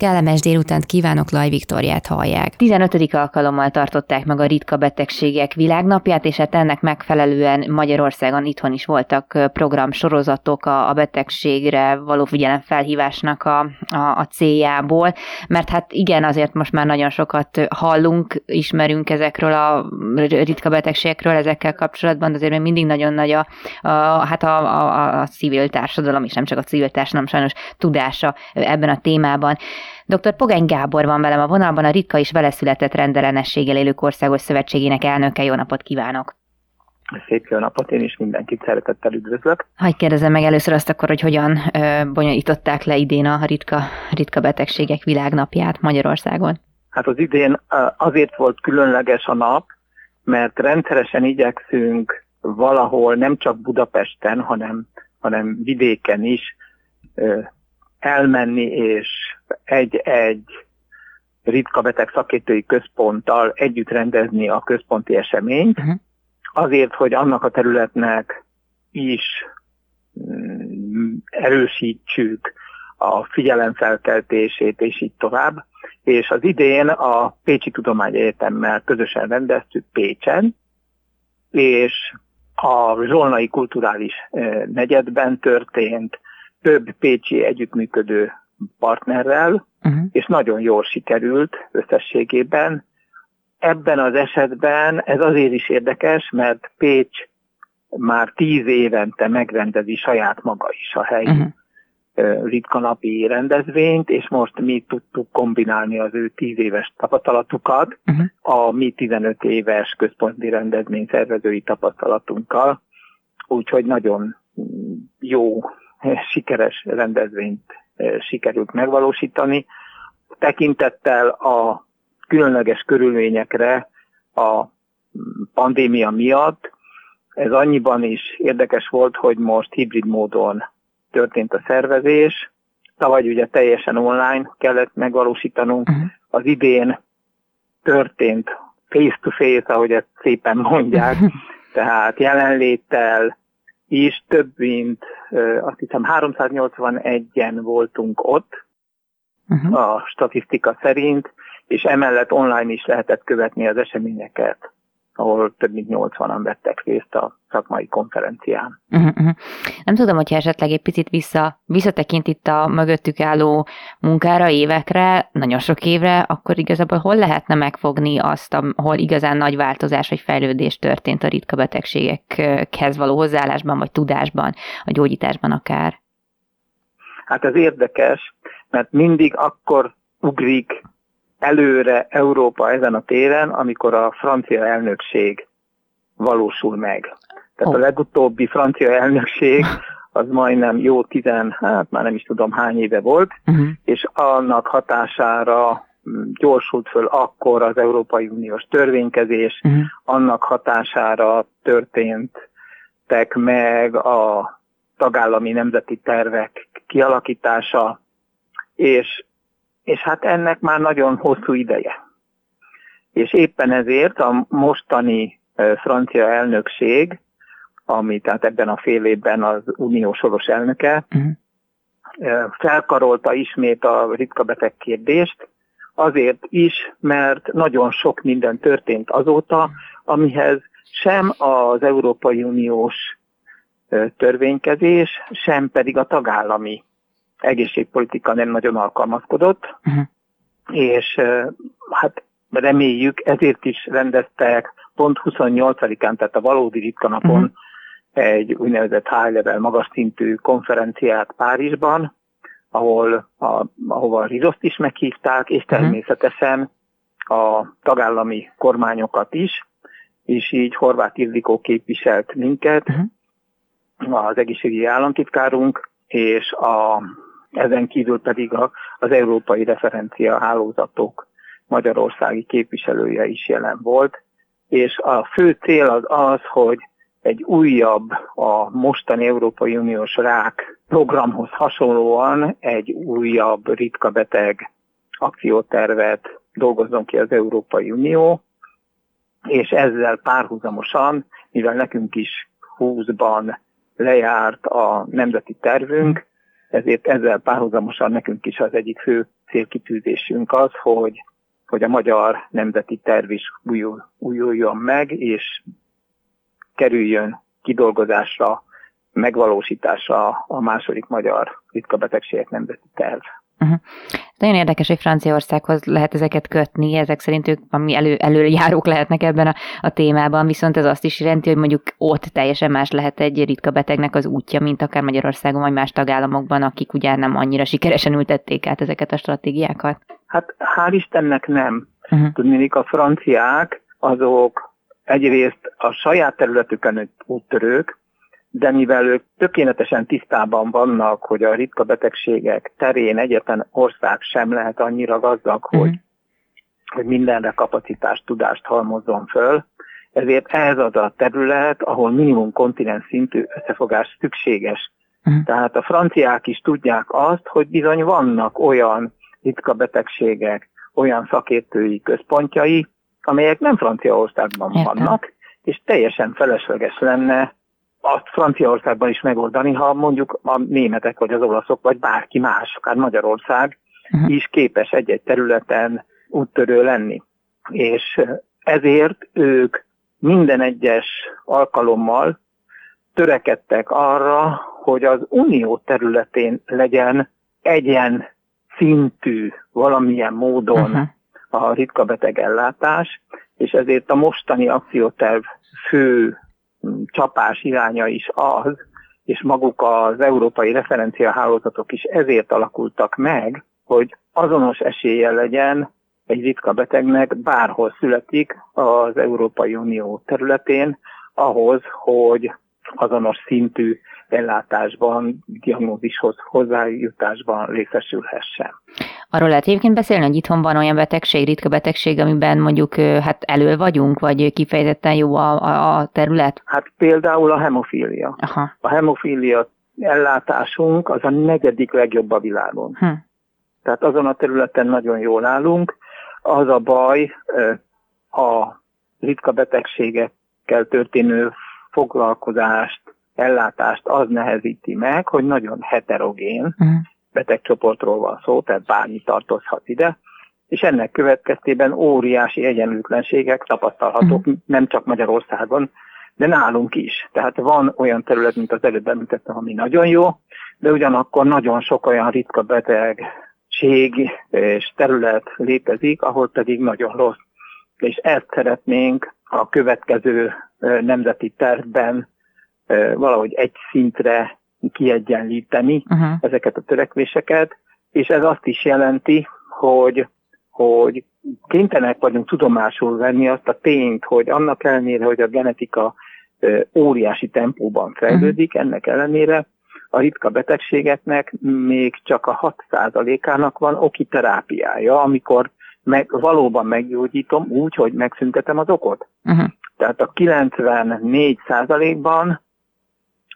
Kellemes délutánt kívánok, Laj Viktoriát hallják. 15. alkalommal tartották meg a ritka betegségek világnapját, és hát ennek megfelelően Magyarországon itthon is voltak programsorozatok a, a betegségre való figyelemfelhívásnak a, a, a céljából, mert hát igen, azért most már nagyon sokat hallunk, ismerünk ezekről a ritka betegségekről, ezekkel kapcsolatban, de azért még mindig nagyon nagy a, a, hát a, a, a civil társadalom, és nem csak a civil társadalom sajnos tudása ebben a témában. Dr. Pogány Gábor van velem a vonalban, a ritka és vele született rendellenességgel élők országos szövetségének elnöke. Jó napot kívánok! Szép jó napot, én is mindenkit szeretettel üdvözlök. Hagy kérdezem meg először azt akkor, hogy hogyan ö, bonyolították le idén a ritka, ritka betegségek világnapját Magyarországon? Hát az idén azért volt különleges a nap, mert rendszeresen igyekszünk valahol nem csak Budapesten, hanem, hanem vidéken is elmenni és egy-egy ritka beteg szakértői központtal együtt rendezni a központi eseményt, uh-huh. azért, hogy annak a területnek is mm, erősítsük a figyelemfelkeltését, és így tovább. És az idén a Pécsi Tudományegyetemmel közösen rendeztük Pécsen, és a Zsolnai Kulturális eh, Negyedben történt több pécsi együttműködő partnerrel, uh-huh. és nagyon jól sikerült összességében. Ebben az esetben ez azért is érdekes, mert Pécs már tíz évente megrendezi saját maga is a helyi uh-huh. ritka napi rendezvényt, és most mi tudtuk kombinálni az ő tíz éves tapasztalatukat uh-huh. a mi 15 éves központi rendezvény szervezői tapasztalatunkkal, úgyhogy nagyon jó sikeres rendezvényt sikerült megvalósítani. Tekintettel a különleges körülményekre a pandémia miatt, ez annyiban is érdekes volt, hogy most hibrid módon történt a szervezés. Tavaly ugye teljesen online kellett megvalósítanunk. Uh-huh. Az idén történt face-to-face, ahogy ezt szépen mondják, tehát jelenléttel, is több mint azt hiszem 381-en voltunk ott uh-huh. a statisztika szerint, és emellett online is lehetett követni az eseményeket ahol több mint 80-an vettek részt a szakmai konferencián. Uh-huh. Nem tudom, hogyha esetleg egy picit vissza, visszatekint itt a mögöttük álló munkára, évekre, nagyon sok évre, akkor igazából hol lehetne megfogni azt, ahol igazán nagy változás vagy fejlődés történt a ritka betegségekhez való hozzáállásban, vagy tudásban, a gyógyításban akár? Hát ez érdekes, mert mindig akkor ugrik előre Európa ezen a téren, amikor a francia elnökség valósul meg. Tehát oh. a legutóbbi francia elnökség az majdnem jó tizen, hát már nem is tudom hány éve volt, uh-huh. és annak hatására gyorsult föl akkor az Európai Uniós törvénykezés, uh-huh. annak hatására történtek meg a tagállami nemzeti tervek kialakítása, és és hát ennek már nagyon hosszú ideje. És éppen ezért a mostani francia elnökség, ami tehát ebben a fél évben az unió soros elnöke, uh-huh. felkarolta ismét a ritka beteg kérdést, azért is, mert nagyon sok minden történt azóta, amihez sem az Európai Uniós törvénykezés, sem pedig a tagállami egészségpolitika nem nagyon alkalmazkodott, uh-huh. és hát reméljük, ezért is rendeztek pont 28-án, tehát a valódi ritka napon uh-huh. egy úgynevezett high-level, magas szintű konferenciát Párizsban, ahol a, ahova a Rizoszt is meghívták, és természetesen a tagállami kormányokat is, és így Horváth Ildikó képviselt minket, uh-huh. az egészségügyi államtitkárunk, és a ezen kívül pedig a, az európai referencia hálózatok magyarországi képviselője is jelen volt, és a fő cél az az, hogy egy újabb, a mostani Európai Uniós rák programhoz hasonlóan egy újabb ritka beteg akciótervet dolgozzon ki az Európai Unió, és ezzel párhuzamosan, mivel nekünk is 2020-ban lejárt a nemzeti tervünk, ezért ezzel párhuzamosan nekünk is az egyik fő célkitűzésünk az, hogy, hogy a magyar nemzeti terv is újul, újuljon meg, és kerüljön kidolgozásra, megvalósításra a második magyar ritka betegségek nemzeti terv. Uh-huh. Nagyon érdekes, hogy Franciaországhoz lehet ezeket kötni, ezek szerint ők ami elő, előjárók lehetnek ebben a, a témában, viszont ez azt is jelenti, hogy mondjuk ott teljesen más lehet egy ritka betegnek az útja, mint akár Magyarországon vagy más tagállamokban, akik ugye nem annyira sikeresen ültették át ezeket a stratégiákat. Hát hál' Istennek nem. Uh-huh. Tudnék, a franciák azok egyrészt a saját területükön úttörők, de mivel ők tökéletesen tisztában vannak, hogy a ritka betegségek terén egyetlen ország sem lehet annyira gazdag, uh-huh. hogy, hogy mindenre kapacitást, tudást halmozzon föl, ezért ez az a terület, ahol minimum kontinens szintű összefogás szükséges. Uh-huh. Tehát a franciák is tudják azt, hogy bizony vannak olyan ritka betegségek, olyan szakértői központjai, amelyek nem Franciaországban Értem. vannak, és teljesen felesleges lenne azt Franciaországban is megoldani, ha mondjuk a németek, vagy az olaszok, vagy bárki más, akár Magyarország uh-huh. is képes egy-egy területen úttörő lenni. És ezért ők minden egyes alkalommal törekedtek arra, hogy az unió területén legyen egyen szintű valamilyen módon uh-huh. a ritka beteg ellátás, és ezért a mostani akcióterv fő csapás iránya is az, és maguk az európai referenciahálózatok is ezért alakultak meg, hogy azonos esélye legyen egy ritka betegnek bárhol születik az Európai Unió területén, ahhoz, hogy azonos szintű ellátásban, diagnózishoz hozzájutásban részesülhessen. Arról lehet egyébként beszélni, hogy itthon van olyan betegség, ritka betegség, amiben mondjuk hát elő vagyunk, vagy kifejezetten jó a, a terület? Hát például a hemofília. Aha. A hemofília ellátásunk az a negyedik legjobb a világon. Hm. Tehát azon a területen nagyon jól állunk. Az a baj, a ritka betegségekkel történő foglalkozást, ellátást az nehezíti meg, hogy nagyon heterogén uh-huh. betegcsoportról van szó, tehát bármi tartozhat ide, és ennek következtében óriási egyenlőtlenségek tapasztalhatók uh-huh. nem csak Magyarországon, de nálunk is. Tehát van olyan terület, mint az előbb említettem, ami nagyon jó, de ugyanakkor nagyon sok olyan ritka betegség és terület létezik, ahol pedig nagyon rossz. És ezt szeretnénk a következő nemzeti tervben valahogy egy szintre kiegyenlíteni uh-huh. ezeket a törekvéseket, és ez azt is jelenti, hogy, hogy kénytelenek vagyunk tudomásul venni azt a tényt, hogy annak ellenére, hogy a genetika óriási tempóban fejlődik, uh-huh. ennek ellenére a ritka betegségeknek még csak a 6%-ának van oki terápiája, amikor meg, valóban meggyógyítom úgy, hogy megszüntetem az okot. Uh-huh. Tehát a 94%-ban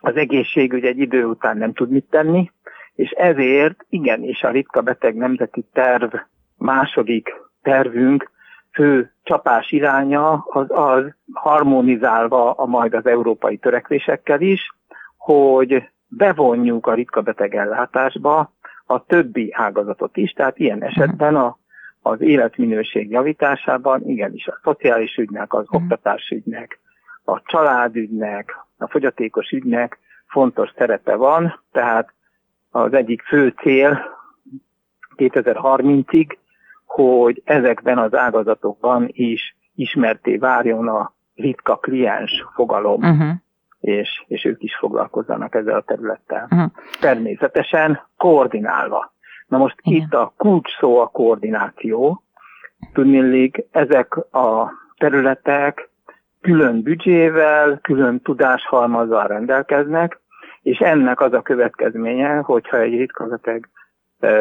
az egészségügy egy idő után nem tud mit tenni, és ezért igenis a ritka beteg nemzeti terv második tervünk fő csapás iránya az az harmonizálva a majd az európai törekvésekkel is, hogy bevonjuk a ritka beteg ellátásba a többi ágazatot is, tehát ilyen esetben a, az életminőség javításában igenis a szociális ügynek, az mm. oktatásügynek, a családügynek, a fogyatékos ügynek fontos szerepe van, tehát az egyik fő cél 2030-ig, hogy ezekben az ágazatokban is ismerté várjon a ritka kliens fogalom, uh-huh. és, és ők is foglalkozzanak ezzel a területtel. Uh-huh. Természetesen koordinálva. Na most Igen. itt a kulcs szó a koordináció. Tudnélik, ezek a területek külön büdzsével, külön tudáshalmazzal rendelkeznek, és ennek az a következménye, hogyha egy ritka beteg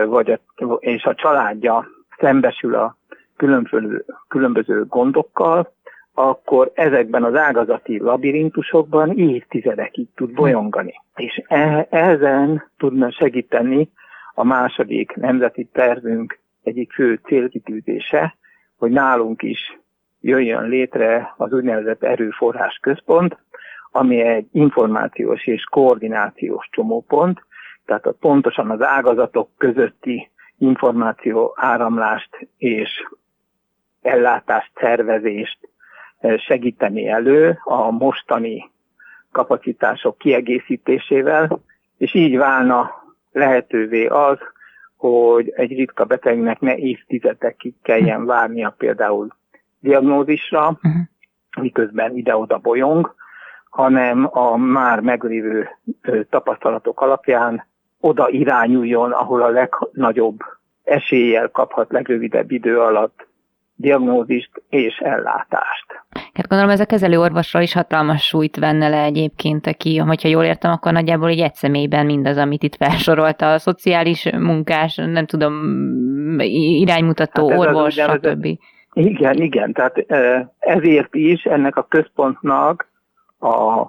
vagy a, és a családja szembesül a különböző, különböző gondokkal, akkor ezekben az ágazati labirintusokban évtizedekig tud bolyongani. És e, ezen tudna segíteni a második nemzeti tervünk egyik fő célkitűzése, hogy nálunk is jöjjön létre az úgynevezett erőforrás központ, ami egy információs és koordinációs csomópont, tehát a pontosan az ágazatok közötti információ áramlást és ellátást, szervezést eh, segíteni elő a mostani kapacitások kiegészítésével, és így válna lehetővé az, hogy egy ritka betegnek ne évtizedekig kelljen várnia például diagnózisra, uh-huh. miközben ide-oda bolyong, hanem a már meglévő tapasztalatok alapján oda irányuljon, ahol a legnagyobb eséllyel kaphat legrövidebb idő alatt diagnózist és ellátást. Hát gondolom ez a kezelő orvosra is hatalmas súlyt venne le egyébként, aki, hogyha jól értem, akkor nagyjából egy egy személyben mindaz, amit itt felsorolta, a szociális munkás, nem tudom, iránymutató, hát orvos, stb. Igen, igen, tehát ezért is ennek a központnak a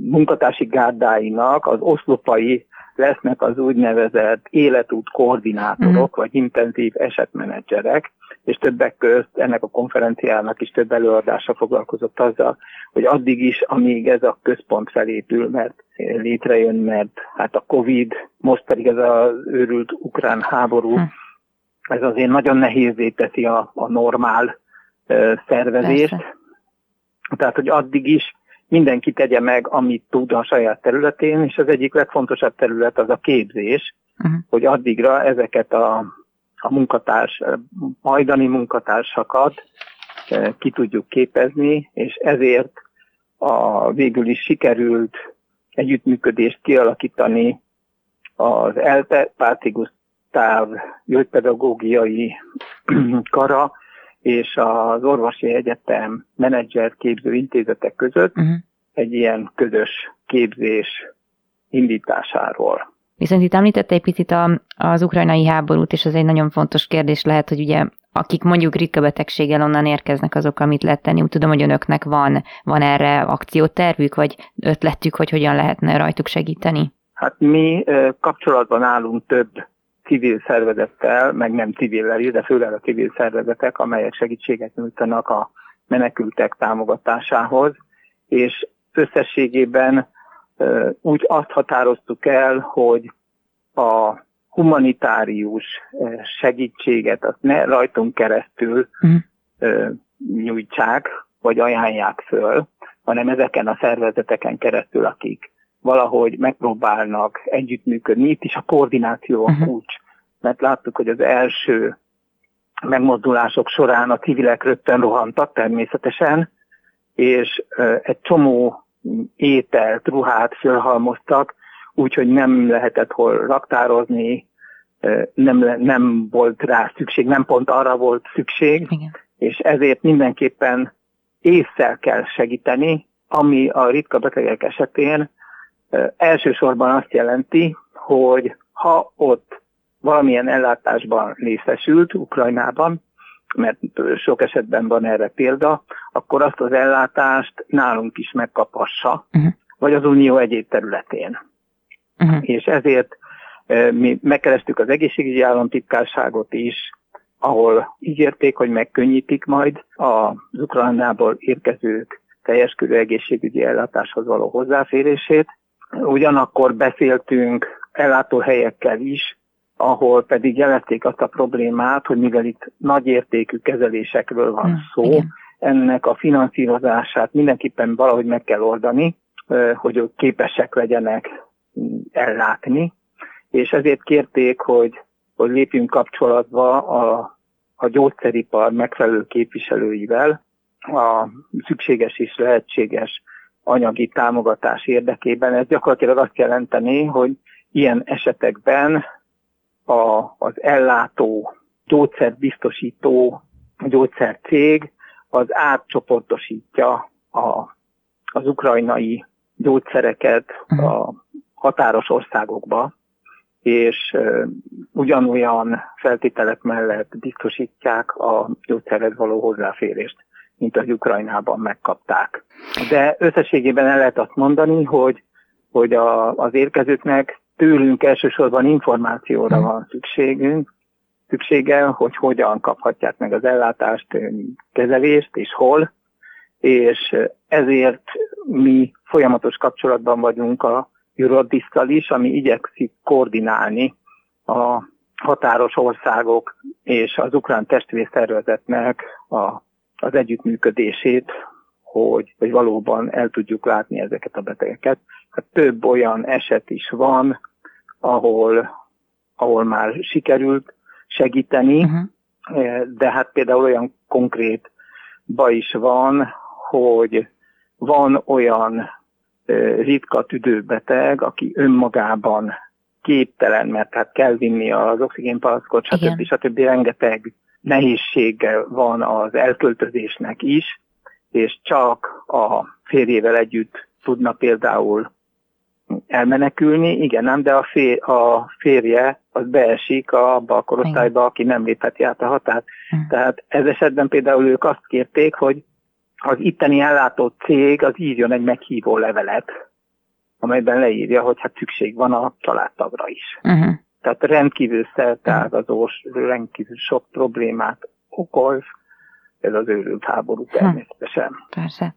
munkatársi gárdáinak az oszlopai lesznek az úgynevezett életút koordinátorok, uh-huh. vagy intenzív esetmenedzserek, és többek közt ennek a konferenciának is több előadása foglalkozott azzal, hogy addig is, amíg ez a központ felépül, mert létrejön, mert hát a Covid, most pedig ez az őrült ukrán háború, uh-huh. Ez azért nagyon nehézé teszi a, a normál uh, szervezést. Persze. Tehát, hogy addig is mindenki tegye meg, amit tud a saját területén, és az egyik legfontosabb terület az a képzés, uh-huh. hogy addigra ezeket a, a munkatárs, majdani munkatársakat eh, ki tudjuk képezni, és ezért a, végül is sikerült együttműködést kialakítani az ELTE, Párti Gusztáv gyógypedagógiai kara és az Orvosi Egyetem menedzser képző intézetek között uh-huh. egy ilyen közös képzés indításáról. Viszont itt említette egy picit a, az ukrajnai háborút, és ez egy nagyon fontos kérdés lehet, hogy ugye akik mondjuk ritka betegséggel onnan érkeznek, azok, amit lehet tenni. Úgy tudom, hogy önöknek van, van erre akciótervük, vagy ötletük, hogy hogyan lehetne rajtuk segíteni? Hát mi kapcsolatban állunk több civil szervezettel, meg nem civillel is, de főleg a civil szervezetek, amelyek segítséget nyújtanak a menekültek támogatásához, és összességében úgy azt határoztuk el, hogy a humanitárius segítséget azt ne rajtunk keresztül uh-huh. nyújtsák, vagy ajánlják föl, hanem ezeken a szervezeteken keresztül, akik valahogy megpróbálnak együttműködni. Itt is a koordináció a uh-huh. kulcs, mert láttuk, hogy az első megmozdulások során a civilek rögtön rohantak természetesen, és egy csomó ételt, ruhát fölhalmoztak, úgyhogy nem lehetett hol raktározni, nem, nem volt rá szükség, nem pont arra volt szükség, Igen. és ezért mindenképpen észszel kell segíteni, ami a ritka betegek esetén elsősorban azt jelenti, hogy ha ott valamilyen ellátásban részesült Ukrajnában, mert sok esetben van erre példa, akkor azt az ellátást nálunk is megkaphassa, uh-huh. vagy az Unió egyéb területén. Uh-huh. És ezért mi megkerestük az egészségügyi államtitkárságot is, ahol ígérték, hogy megkönnyítik majd az Ukrajnából érkezők teljes körű egészségügyi ellátáshoz való hozzáférését, Ugyanakkor beszéltünk ellátóhelyekkel is, ahol pedig jelezték azt a problémát, hogy mivel itt nagy értékű kezelésekről van hmm, szó, igen. ennek a finanszírozását mindenképpen valahogy meg kell oldani, hogy ők képesek legyenek ellátni, és ezért kérték, hogy, hogy lépjünk kapcsolatba a, a gyógyszeripar megfelelő képviselőivel, a szükséges és lehetséges anyagi támogatás érdekében. Ez gyakorlatilag azt jelenteni, hogy ilyen esetekben a, az ellátó, gyógyszerbiztosító gyógyszercég az átcsoportosítja a, az ukrajnai gyógyszereket mhm. a határos országokba, és ugyanolyan feltételek mellett biztosítják a gyógyszerhez való hozzáférést mint az Ukrajnában megkapták. De összességében el lehet azt mondani, hogy, hogy a, az érkezőknek tőlünk elsősorban információra hmm. van szükségünk, szüksége, hogy hogyan kaphatják meg az ellátást, kezelést és hol, és ezért mi folyamatos kapcsolatban vagyunk a Eurodisztal is, ami igyekszik koordinálni a határos országok és az ukrán testvérszervezetnek a, az együttműködését, hogy, hogy valóban el tudjuk látni ezeket a betegeket. Hát több olyan eset is van, ahol, ahol már sikerült segíteni, uh-huh. de hát például olyan konkrét baj is van, hogy van olyan ritka tüdőbeteg, aki önmagában képtelen, mert hát kell vinni az oxigénpalaszkot, stb. stb. rengeteg nehézsége van az elköltözésnek is, és csak a férjével együtt tudna például elmenekülni, igen, nem, de a, fér, a férje az beesik abba a korosztályba, aki nem lépheti át a határt. Hm. Tehát ez esetben például ők azt kérték, hogy az itteni ellátó cég az írjon egy meghívó levelet, amelyben leírja, hogy hát szükség van a családtagra is. Uh-huh. Tehát rendkívül szertágazós, rendkívül sok problémát okoz, ez az őrült háború hm. természetesen. Persze.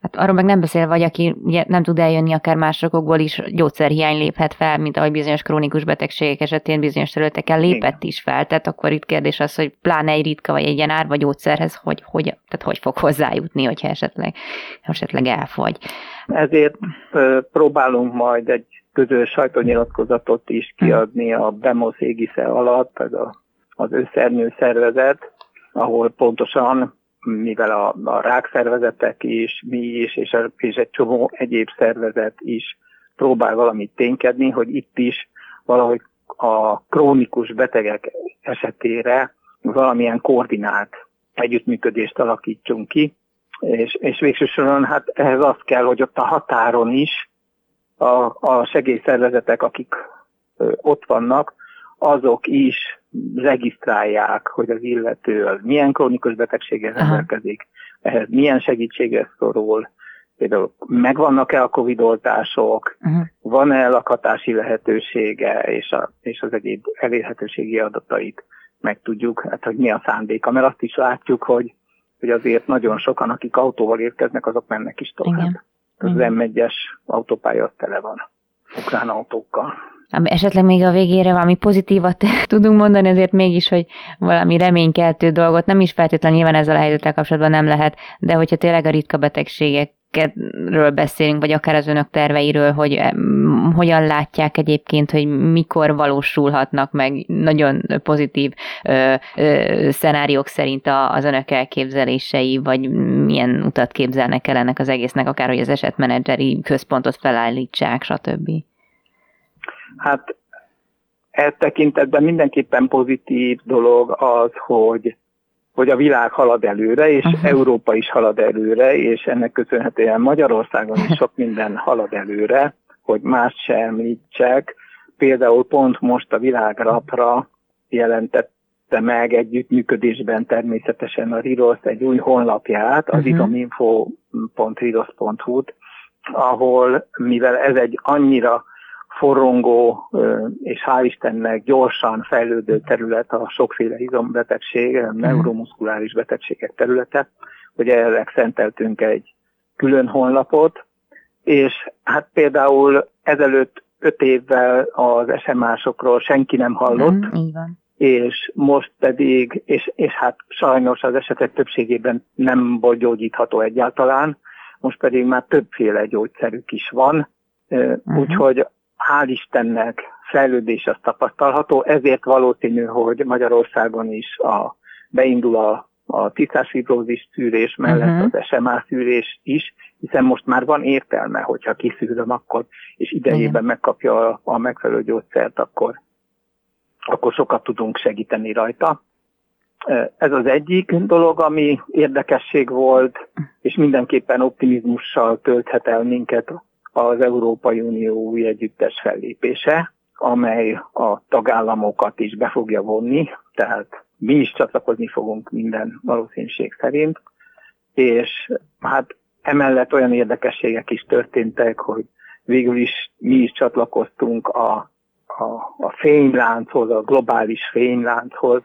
Hát arról meg nem beszél, vagy aki ugye nem tud eljönni akár másokból is, gyógyszerhiány léphet fel, mint ahogy bizonyos krónikus betegségek esetén bizonyos területeken lépett is fel. Tehát akkor itt kérdés az, hogy pláne egy ritka vagy egy ilyen árva gyógyszerhez, hogy, hogy, tehát hogy fog hozzájutni, hogyha esetleg, esetleg elfogy. Ezért próbálunk majd egy közös sajtónyilatkozatot is kiadni a BEMOS égisze alatt, ez a, az összernyő szervezet, ahol pontosan mivel a, a rákszervezetek is, mi is, és, a, és egy csomó egyéb szervezet is próbál valamit ténykedni, hogy itt is valahogy a krónikus betegek esetére valamilyen koordinált együttműködést alakítsunk ki, és, és végső hát ehhez az kell, hogy ott a határon is a, a segélyszervezetek, akik ott vannak, azok is regisztrálják, hogy az illető az milyen krónikus betegséggel rendelkezik, ehhez milyen segítségre szorul, például megvannak-e a Covid-oltások, uh-huh. van-e lakatási lehetősége, és, a, és az egyéb elérhetőségi adatait megtudjuk, hát hogy mi a szándéka, mert azt is látjuk, hogy, hogy azért nagyon sokan, akik autóval érkeznek, azok mennek is tovább. Igen. Az M1-es autópálya tele van ukrán autókkal esetleg még a végére valami pozitívat tudunk mondani, azért mégis, hogy valami reménykeltő dolgot, nem is feltétlenül nyilván ezzel a helyzettel kapcsolatban nem lehet, de hogyha tényleg a ritka betegségek ről beszélünk, vagy akár az önök terveiről, hogy hogyan látják egyébként, hogy mikor valósulhatnak meg nagyon pozitív ö, ö, szenáriók szerint az önök elképzelései, vagy milyen utat képzelnek el ennek az egésznek, akár hogy az esetmenedzseri központot felállítsák, stb. Hát e tekintetben mindenképpen pozitív dolog az, hogy, hogy a világ halad előre, és uh-huh. Európa is halad előre, és ennek köszönhetően Magyarországon is sok minden halad előre, hogy más se említsek. Például pont most a világrapra jelentette meg együttműködésben természetesen a RIROS egy új honlapját, az uh-huh. idominfo.riros.hu-t, ahol, mivel ez egy annyira forrongó és hál' Istennek gyorsan fejlődő terület a sokféle izombetegség, mhm. neuromuszkuláris betegségek területe, hogy erre szenteltünk egy külön honlapot, és hát például ezelőtt öt évvel az SMA-sokról senki nem hallott, mm, így van. és most pedig, és, és hát sajnos az esetek többségében nem volt gyógyítható egyáltalán, most pedig már többféle gyógyszerük is van, uh-huh. úgyhogy hál' Istennek fejlődés az tapasztalható, ezért valószínű, hogy Magyarországon is a, beindul a, a tisztásfibrózis szűrés mellett uh-huh. az SMA szűrés is, hiszen most már van értelme, hogyha kiszűröm akkor, és idejében uh-huh. megkapja a, a megfelelő gyógyszert, akkor, akkor sokat tudunk segíteni rajta. Ez az egyik dolog, ami érdekesség volt, és mindenképpen optimizmussal tölthet el minket az Európai Unió új együttes fellépése, amely a tagállamokat is be fogja vonni, tehát mi is csatlakozni fogunk minden valószínűség szerint, és hát emellett olyan érdekességek is történtek, hogy végül is mi is csatlakoztunk a, a, a fénylánchoz, a globális fénylánchoz,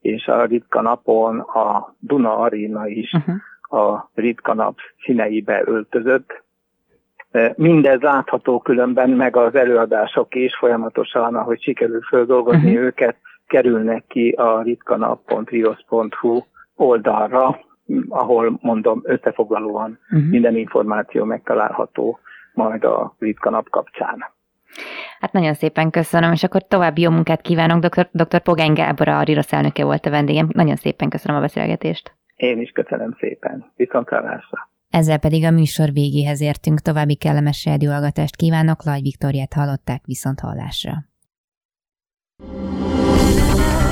és a ritka napon a Duna Arena is uh-huh. a ritka nap színeibe öltözött. Mindez látható különben, meg az előadások is folyamatosan, ahogy sikerül földolgozni uh-huh. őket, kerülnek ki a ritkanap.rios.hu oldalra, ahol mondom összefoglalóan uh-huh. minden információ megtalálható majd a ritka nap kapcsán. Hát nagyon szépen köszönöm, és akkor további jó munkát kívánok. Dr. Dr. Pogány Gábor, a Rirosz elnöke volt a vendégem. Nagyon szépen köszönöm a beszélgetést. Én is köszönöm szépen. Viszontlátásra. Ezzel pedig a műsor végéhez értünk. További kellemes rádióhallgatást kívánok. Laj Viktoriát hallották viszont hallásra.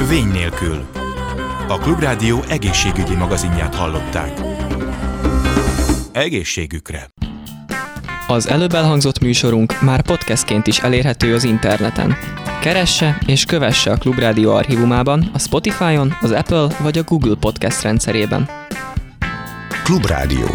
Vény nélkül. A Klubrádió egészségügyi magazinját hallották. Egészségükre! Az előbb elhangzott műsorunk már podcastként is elérhető az interneten. Keresse és kövesse a Klubrádió archívumában, a Spotify-on, az Apple vagy a Google Podcast rendszerében. Klubrádió